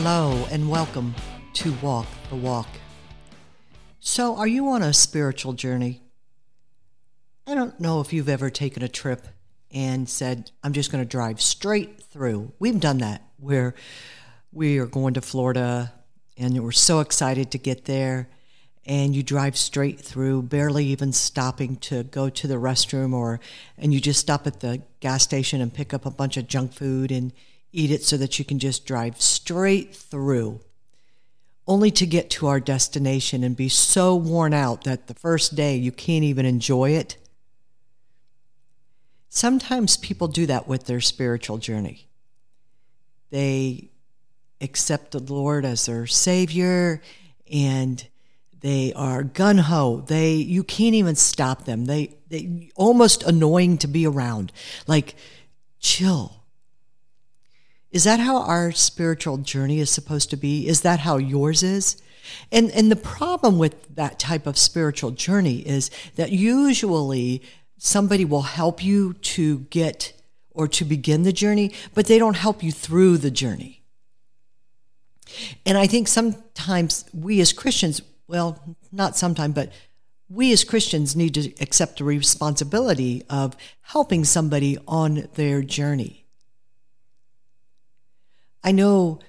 Hello, and welcome to Walk the Walk. So, are you on a spiritual journey? I don't know if you've ever taken a trip and said, I'm just going to drive straight through. We've done that where we are going to Florida and we're so excited to get there and you drive straight through barely even stopping to go to the restroom or and you just stop at the gas station and pick up a bunch of junk food and eat it so that you can just drive straight through only to get to our destination and be so worn out that the first day you can't even enjoy it sometimes people do that with their spiritual journey they accept the lord as their savior and they are gun ho. They you can't even stop them. They they almost annoying to be around. Like chill. Is that how our spiritual journey is supposed to be? Is that how yours is? And and the problem with that type of spiritual journey is that usually somebody will help you to get or to begin the journey, but they don't help you through the journey. And I think sometimes we as Christians well, not sometimes, but we as Christians need to accept the responsibility of helping somebody on their journey. I know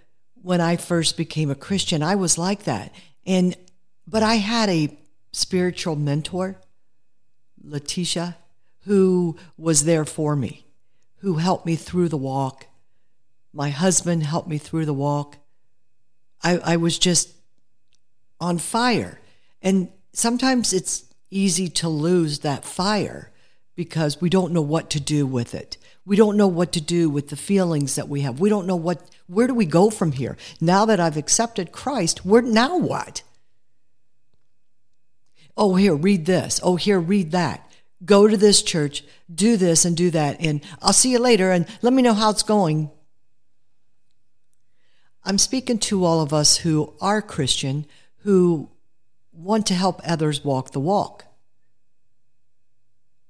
when I first became a Christian, I was like that. And but I had a spiritual mentor, Letitia, who was there for me, who helped me through the walk. My husband helped me through the walk. I, I was just on fire. And sometimes it's easy to lose that fire because we don't know what to do with it. We don't know what to do with the feelings that we have. We don't know what where do we go from here? Now that I've accepted Christ, where now what? Oh, here, read this. Oh, here, read that. Go to this church, do this and do that, and I'll see you later and let me know how it's going. I'm speaking to all of us who are Christian, who want to help others walk the walk.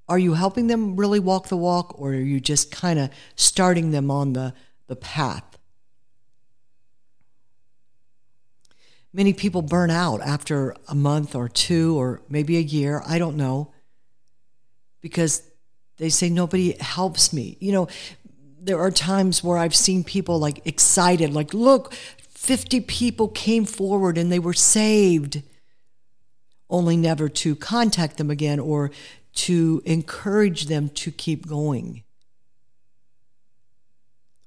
Are you helping them really walk the walk, or are you just kind of starting them on the, the path? Many people burn out after a month or two, or maybe a year, I don't know, because they say nobody helps me. You know, there are times where I've seen people like excited, like, look, 50 people came forward and they were saved, only never to contact them again or to encourage them to keep going.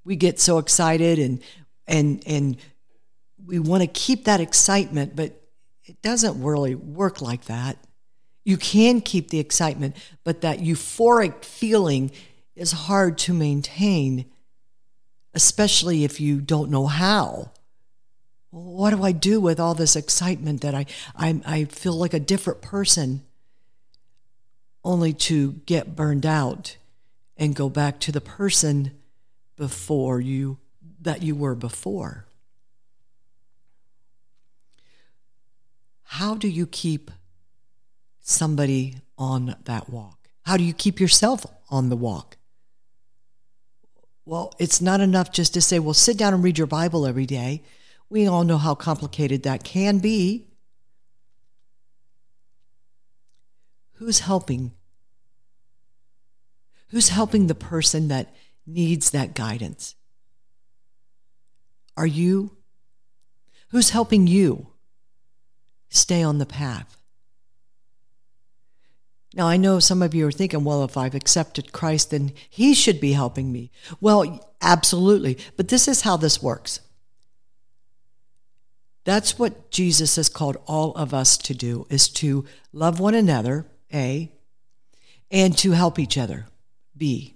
We get so excited and and and we want to keep that excitement, but it doesn't really work like that. You can keep the excitement, but that euphoric feeling is hard to maintain, especially if you don't know how what do I do with all this excitement that I, I, I feel like a different person only to get burned out and go back to the person before you that you were before? How do you keep somebody on that walk? How do you keep yourself on the walk? Well, it's not enough just to say, well, sit down and read your Bible every day. We all know how complicated that can be. Who's helping? Who's helping the person that needs that guidance? Are you? Who's helping you stay on the path? Now, I know some of you are thinking, well, if I've accepted Christ, then He should be helping me. Well, absolutely. But this is how this works that's what Jesus has called all of us to do is to love one another, A, and to help each other, B.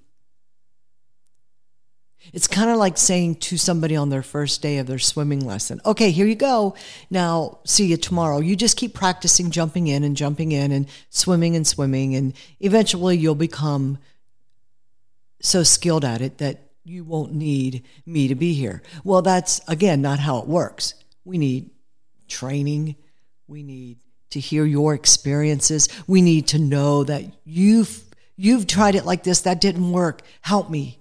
It's kind of like saying to somebody on their first day of their swimming lesson, okay, here you go. Now, see you tomorrow. You just keep practicing jumping in and jumping in and swimming and swimming, and eventually you'll become so skilled at it that you won't need me to be here. Well, that's, again, not how it works. We need training. We need to hear your experiences. We need to know that you've you've tried it like this that didn't work. Help me.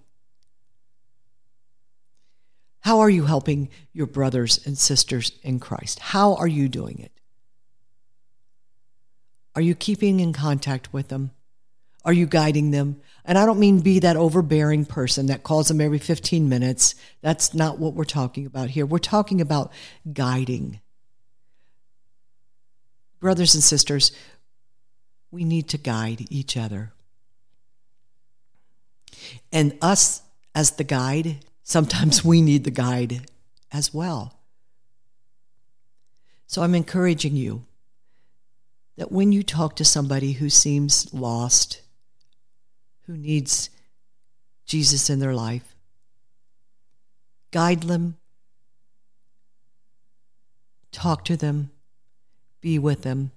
How are you helping your brothers and sisters in Christ? How are you doing it? Are you keeping in contact with them? Are you guiding them? And I don't mean be that overbearing person that calls them every 15 minutes. That's not what we're talking about here. We're talking about guiding. Brothers and sisters, we need to guide each other. And us as the guide, sometimes we need the guide as well. So I'm encouraging you that when you talk to somebody who seems lost, who needs Jesus in their life, guide them, talk to them, be with them.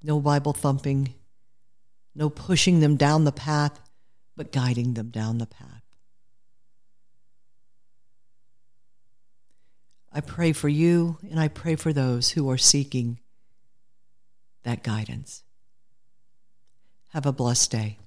No Bible thumping, no pushing them down the path, but guiding them down the path. I pray for you and I pray for those who are seeking that guidance. Have a blessed day.